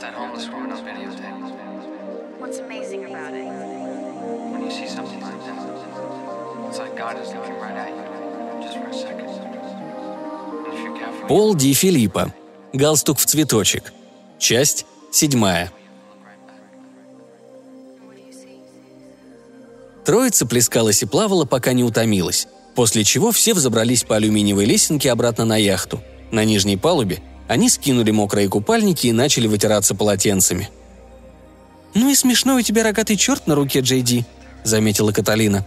got that homeless woman on videotape. What's amazing about it? When you see something like that, it's like God is looking right at you, just for a second. And if you're careful, Пол Ди Филиппо. Галстук в цветочек. Часть седьмая. Троица плескалась и плавала, пока не утомилась, после чего все взобрались по алюминиевой лесенке обратно на яхту. На нижней палубе они скинули мокрые купальники и начали вытираться полотенцами. «Ну и смешной у тебя рогатый черт на руке, Джей Ди», — заметила Каталина.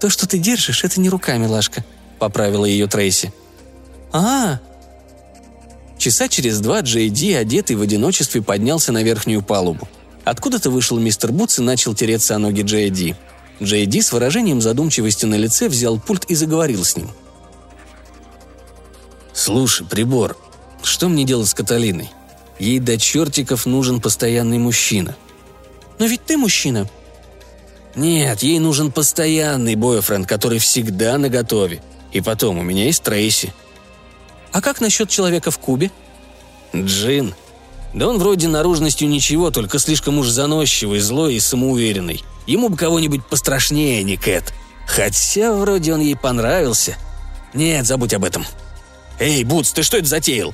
«То, что ты держишь, это не рука, милашка», — поправила ее Трейси. «А, Часа через два Джей Ди, одетый в одиночестве, поднялся на верхнюю палубу. Откуда-то вышел мистер Бутс и начал тереться о ноги Джей Ди. Джей Ди с выражением задумчивости на лице взял пульт и заговорил с ним. «Слушай, прибор, что мне делать с Каталиной? Ей до чертиков нужен постоянный мужчина». «Но ведь ты мужчина». «Нет, ей нужен постоянный бойфренд, который всегда наготове. И потом, у меня есть Трейси. А как насчет человека в кубе? Джин. Да он вроде наружностью ничего, только слишком уж заносчивый, злой и самоуверенный. Ему бы кого-нибудь пострашнее, а не Кэт. Хотя вроде он ей понравился. Нет, забудь об этом. Эй, Бутс, ты что это затеял?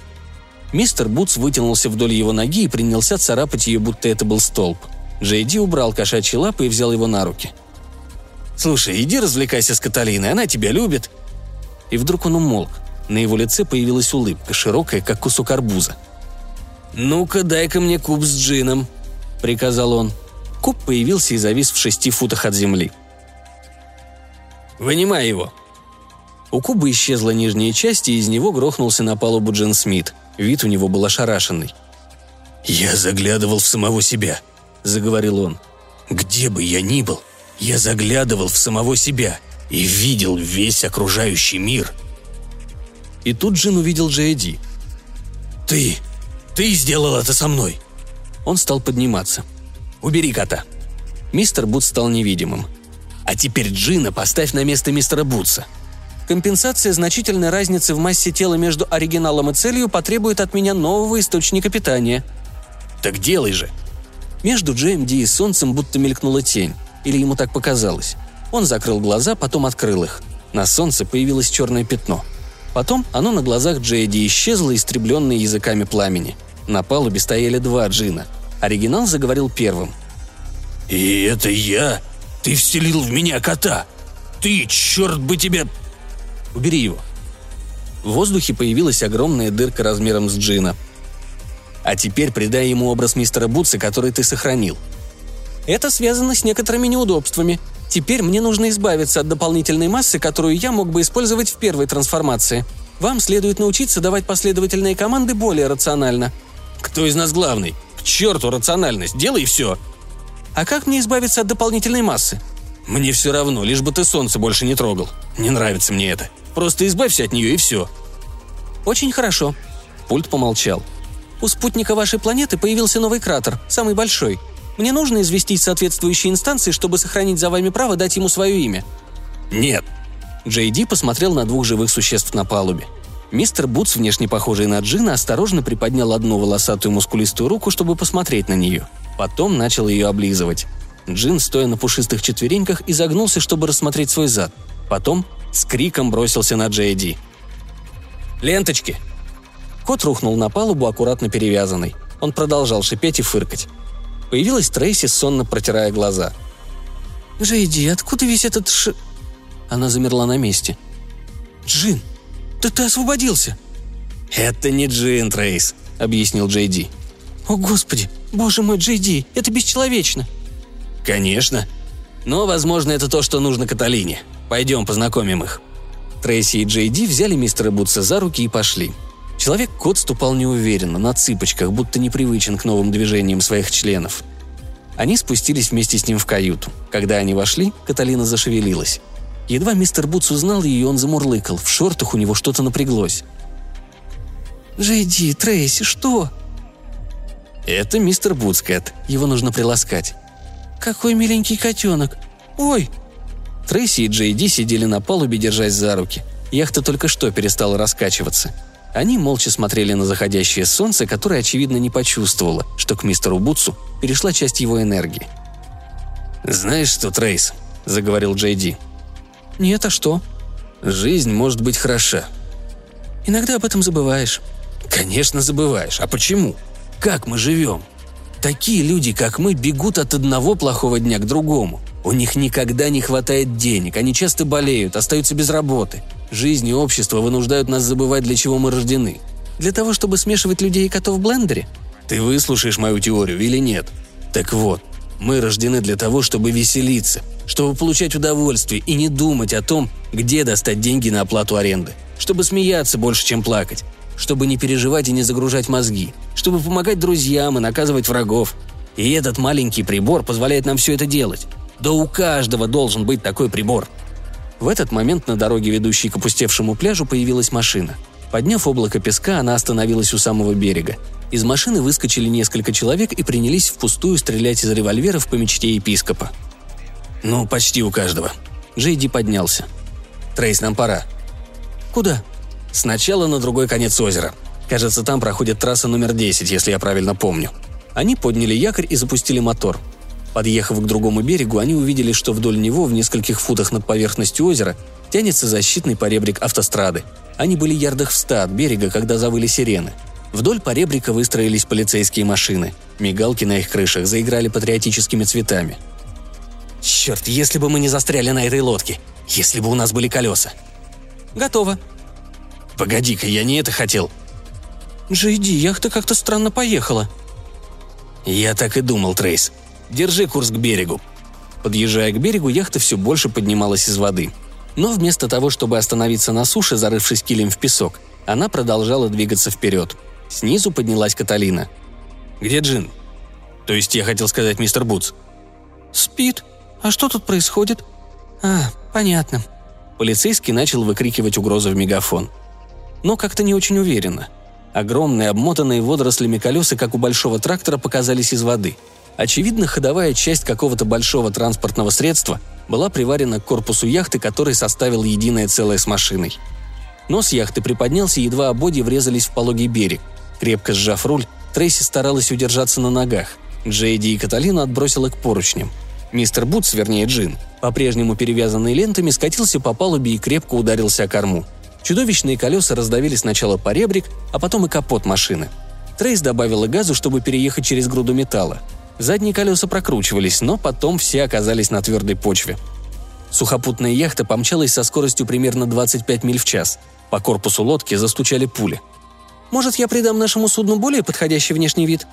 Мистер Бутс вытянулся вдоль его ноги и принялся царапать ее, будто это был столб. Джейди убрал кошачьи лапы и взял его на руки. «Слушай, иди развлекайся с Каталиной, она тебя любит». И вдруг он умолк. На его лице появилась улыбка, широкая, как кусок арбуза. «Ну-ка, дай-ка мне куб с джином», — приказал он. Куб появился и завис в шести футах от земли. «Вынимай его». У куба исчезла нижняя часть, и из него грохнулся на палубу Джин Смит. Вид у него был ошарашенный. «Я заглядывал в самого себя», — заговорил он. «Где бы я ни был, я заглядывал в самого себя и видел весь окружающий мир». И тут Джин увидел Джейди. «Ты! Ты сделал это со мной!» Он стал подниматься. «Убери кота!» Мистер Бутс стал невидимым. «А теперь Джина поставь на место мистера Бутса», Компенсация значительной разницы в массе тела между оригиналом и целью потребует от меня нового источника питания. Так делай же. Между Ди и Солнцем будто мелькнула тень. Или ему так показалось. Он закрыл глаза, потом открыл их. На солнце появилось черное пятно. Потом оно на глазах Джейди исчезло, истребленное языками пламени. На палубе стояли два джина. Оригинал заговорил первым. «И это я? Ты вселил в меня кота! Ты, черт бы тебя...» Убери его». В воздухе появилась огромная дырка размером с джина. «А теперь придай ему образ мистера Бутса, который ты сохранил». «Это связано с некоторыми неудобствами. Теперь мне нужно избавиться от дополнительной массы, которую я мог бы использовать в первой трансформации. Вам следует научиться давать последовательные команды более рационально». «Кто из нас главный? К черту рациональность, делай все!» «А как мне избавиться от дополнительной массы?» «Мне все равно, лишь бы ты солнце больше не трогал. Не нравится мне это. Просто избавься от нее и все». «Очень хорошо». Пульт помолчал. «У спутника вашей планеты появился новый кратер, самый большой. Мне нужно известить соответствующие инстанции, чтобы сохранить за вами право дать ему свое имя». «Нет». Джей Ди посмотрел на двух живых существ на палубе. Мистер Бутс, внешне похожий на Джина, осторожно приподнял одну волосатую мускулистую руку, чтобы посмотреть на нее. Потом начал ее облизывать. Джин, стоя на пушистых четвереньках, изогнулся, чтобы рассмотреть свой зад. Потом с криком бросился на Джейди. «Ленточки!» Кот рухнул на палубу, аккуратно перевязанный. Он продолжал шипеть и фыркать. Появилась Трейси, сонно протирая глаза. «Джейди, откуда весь этот ш...» Она замерла на месте. «Джин, да ты освободился!» «Это не Джин, Трейс», — объяснил Джейди. «О, Господи! Боже мой, Джейди, это бесчеловечно!» «Конечно. Но, возможно, это то, что нужно Каталине. Пойдем, познакомим их». Трейси и Джей Ди взяли мистера Бутса за руки и пошли. Человек-кот ступал неуверенно, на цыпочках, будто непривычен к новым движениям своих членов. Они спустились вместе с ним в каюту. Когда они вошли, Каталина зашевелилась. Едва мистер Бутс узнал ее, он замурлыкал. В шортах у него что-то напряглось. «Джей Ди, Трейси, что?» «Это мистер Бутс, Кэт. Его нужно приласкать». «Какой миленький котенок! Ой!» Трейси и Джей Ди сидели на палубе, держась за руки. Яхта только что перестала раскачиваться. Они молча смотрели на заходящее солнце, которое, очевидно, не почувствовало, что к мистеру Бутсу перешла часть его энергии. «Знаешь что, Трейс?» – заговорил Джей Ди. «Нет, а что?» «Жизнь может быть хороша». «Иногда об этом забываешь». «Конечно забываешь. А почему? Как мы живем? Такие люди, как мы, бегут от одного плохого дня к другому. У них никогда не хватает денег, они часто болеют, остаются без работы. Жизнь и общество вынуждают нас забывать, для чего мы рождены. Для того, чтобы смешивать людей и котов в блендере? Ты выслушаешь мою теорию или нет? Так вот, мы рождены для того, чтобы веселиться, чтобы получать удовольствие и не думать о том, где достать деньги на оплату аренды, чтобы смеяться больше, чем плакать, чтобы не переживать и не загружать мозги, чтобы помогать друзьям и наказывать врагов. И этот маленький прибор позволяет нам все это делать. Да у каждого должен быть такой прибор. В этот момент на дороге, ведущей к опустевшему пляжу, появилась машина. Подняв облако песка, она остановилась у самого берега. Из машины выскочили несколько человек и принялись впустую стрелять из револьверов по мечте епископа. «Ну, почти у каждого». Джейди поднялся. «Трейс, нам пора». «Куда?» «Сначала на другой конец озера. Кажется, там проходит трасса номер 10, если я правильно помню». Они подняли якорь и запустили мотор. Подъехав к другому берегу, они увидели, что вдоль него, в нескольких футах над поверхностью озера, тянется защитный поребрик автострады. Они были ярдах в ста от берега, когда завыли сирены. Вдоль поребрика выстроились полицейские машины. Мигалки на их крышах заиграли патриотическими цветами. «Черт, если бы мы не застряли на этой лодке! Если бы у нас были колеса!» «Готово!» «Погоди-ка, я не это хотел!» «Джейди, яхта как-то странно поехала!» «Я так и думал, Трейс. Держи курс к берегу». Подъезжая к берегу, яхта все больше поднималась из воды. Но вместо того, чтобы остановиться на суше, зарывшись килем в песок, она продолжала двигаться вперед. Снизу поднялась Каталина. «Где Джин?» «То есть я хотел сказать мистер Бутс». «Спит. А что тут происходит?» «А, понятно». Полицейский начал выкрикивать угрозу в мегафон. Но как-то не очень уверенно. Огромные, обмотанные водорослями колеса, как у большого трактора, показались из воды – Очевидно, ходовая часть какого-то большого транспортного средства была приварена к корпусу яхты, который составил единое целое с машиной. Нос яхты приподнялся, едва ободья врезались в пологий берег. Крепко сжав руль, Трейси старалась удержаться на ногах. Джейди и Каталину отбросила к поручням. Мистер Бутс, вернее Джин, по-прежнему перевязанный лентами, скатился по палубе и крепко ударился о корму. Чудовищные колеса раздавили сначала поребрик, а потом и капот машины. Трейс добавила газу, чтобы переехать через груду металла. Задние колеса прокручивались, но потом все оказались на твердой почве. Сухопутная яхта помчалась со скоростью примерно 25 миль в час. По корпусу лодки застучали пули. «Может, я придам нашему судну более подходящий внешний вид?»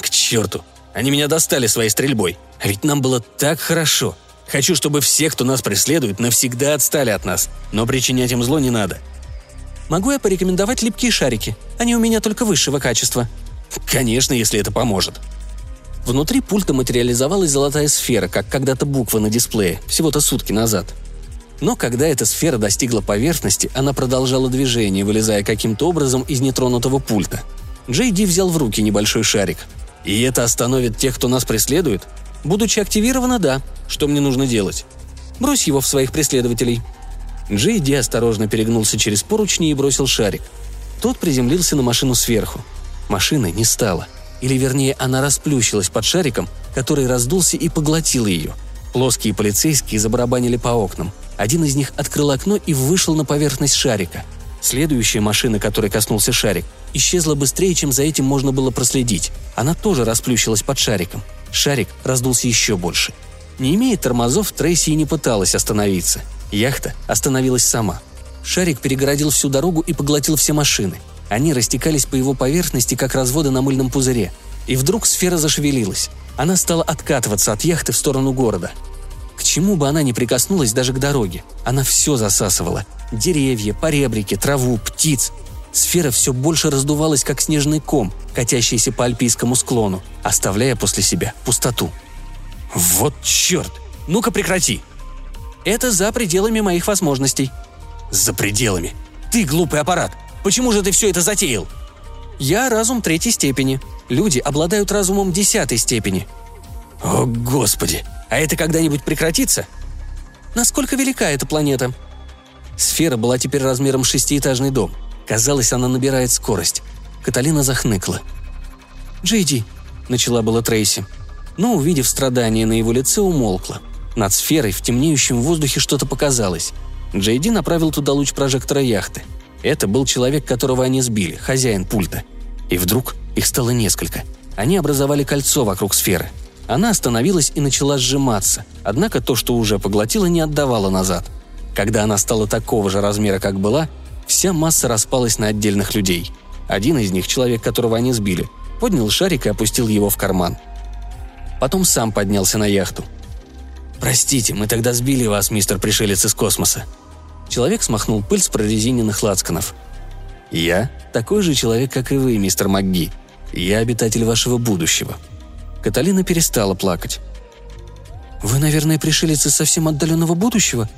«К черту! Они меня достали своей стрельбой. А ведь нам было так хорошо. Хочу, чтобы все, кто нас преследует, навсегда отстали от нас. Но причинять им зло не надо». «Могу я порекомендовать липкие шарики? Они у меня только высшего качества». «Конечно, если это поможет», Внутри пульта материализовалась золотая сфера, как когда-то буквы на дисплее, всего-то сутки назад. Но когда эта сфера достигла поверхности, она продолжала движение, вылезая каким-то образом из нетронутого пульта. Джей Ди взял в руки небольшой шарик. «И это остановит тех, кто нас преследует?» «Будучи активировано, да. Что мне нужно делать?» «Брось его в своих преследователей». Джей Ди осторожно перегнулся через поручни и бросил шарик. Тот приземлился на машину сверху. Машины не стало – или вернее, она расплющилась под шариком, который раздулся и поглотил ее. Плоские полицейские забарабанили по окнам. Один из них открыл окно и вышел на поверхность шарика. Следующая машина, которой коснулся шарик, исчезла быстрее, чем за этим можно было проследить. Она тоже расплющилась под шариком. Шарик раздулся еще больше. Не имея тормозов, Трейси и не пыталась остановиться. Яхта остановилась сама. Шарик перегородил всю дорогу и поглотил все машины – они растекались по его поверхности, как разводы на мыльном пузыре. И вдруг сфера зашевелилась. Она стала откатываться от яхты в сторону города. К чему бы она ни прикоснулась даже к дороге, она все засасывала. Деревья, поребрики, траву, птиц. Сфера все больше раздувалась, как снежный ком, катящийся по альпийскому склону, оставляя после себя пустоту. «Вот черт! Ну-ка прекрати!» «Это за пределами моих возможностей». «За пределами! Ты глупый аппарат! Почему же ты все это затеял?» «Я разум третьей степени. Люди обладают разумом десятой степени». «О, Господи! А это когда-нибудь прекратится?» «Насколько велика эта планета?» Сфера была теперь размером шестиэтажный дом. Казалось, она набирает скорость. Каталина захныкла. «Джейди», — начала была Трейси, но, увидев страдания на его лице, умолкла. Над сферой в темнеющем воздухе что-то показалось. Джейди направил туда луч прожектора яхты. Это был человек, которого они сбили, хозяин пульта. И вдруг их стало несколько. Они образовали кольцо вокруг сферы. Она остановилась и начала сжиматься, однако то, что уже поглотила, не отдавала назад. Когда она стала такого же размера, как была, вся масса распалась на отдельных людей. Один из них, человек, которого они сбили, поднял шарик и опустил его в карман. Потом сам поднялся на яхту. «Простите, мы тогда сбили вас, мистер пришелец из космоса». Человек смахнул пыль с прорезиненных лацканов. «Я такой же человек, как и вы, мистер МакГи. Я обитатель вашего будущего». Каталина перестала плакать. «Вы, наверное, пришелец из совсем отдаленного будущего?»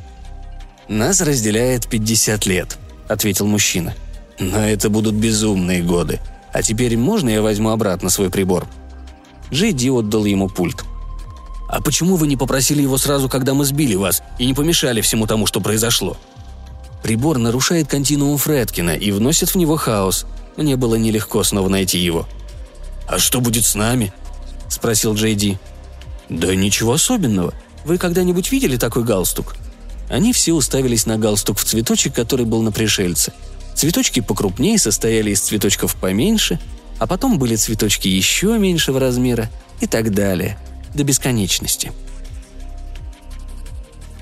«Нас разделяет 50 лет», — ответил мужчина. «Но это будут безумные годы. А теперь можно я возьму обратно свой прибор?» Джейди отдал ему пульт. «А почему вы не попросили его сразу, когда мы сбили вас, и не помешали всему тому, что произошло?» Прибор нарушает континуум Фредкина и вносит в него хаос. Мне было нелегко снова найти его. «А что будет с нами?» – спросил Джейди. «Да ничего особенного. Вы когда-нибудь видели такой галстук?» Они все уставились на галстук в цветочек, который был на пришельце. Цветочки покрупнее состояли из цветочков поменьше, а потом были цветочки еще меньшего размера и так далее, до бесконечности.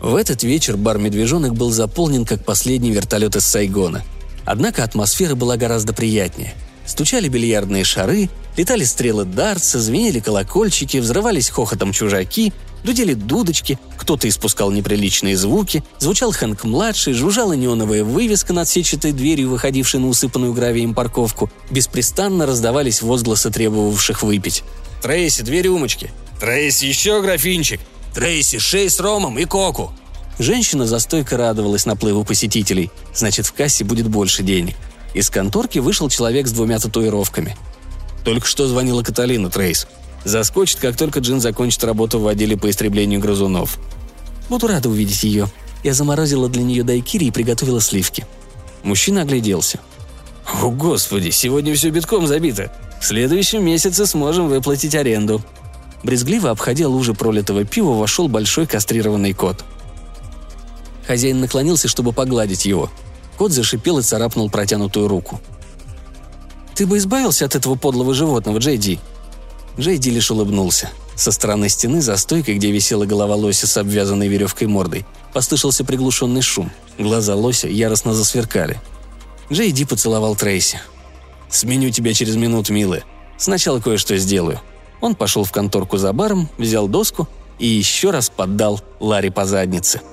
В этот вечер бар «Медвежонок» был заполнен, как последний вертолет из Сайгона. Однако атмосфера была гораздо приятнее. Стучали бильярдные шары, летали стрелы Дартса, звенели колокольчики, взрывались хохотом чужаки, дудели дудочки, кто-то испускал неприличные звуки, звучал Хэнк-младший, жужжала неоновая вывеска над сетчатой дверью, выходившей на усыпанную гравием парковку. Беспрестанно раздавались возгласы требовавших выпить. «Трейси, две рюмочки!» «Трейси, еще графинчик!» «Трейси, шесть с ромом и коку!» Женщина за стойкой радовалась наплыву посетителей. Значит, в кассе будет больше денег. Из конторки вышел человек с двумя татуировками. Только что звонила Каталина Трейс. Заскочит, как только Джин закончит работу в отделе по истреблению грызунов. Буду рада увидеть ее. Я заморозила для нее дайкири и приготовила сливки. Мужчина огляделся. «О, господи, сегодня все битком забито. В следующем месяце сможем выплатить аренду». Брезгливо обходя лужи пролитого пива, вошел большой кастрированный кот. Хозяин наклонился, чтобы погладить его. Кот зашипел и царапнул протянутую руку. «Ты бы избавился от этого подлого животного, Джейди?» Джейди лишь улыбнулся. Со стороны стены, за стойкой, где висела голова лося с обвязанной веревкой мордой, послышался приглушенный шум. Глаза лося яростно засверкали. Джейди поцеловал Трейси. «Сменю тебя через минуту, милая. Сначала кое-что сделаю». Он пошел в конторку за баром, взял доску и еще раз поддал Ларри по заднице –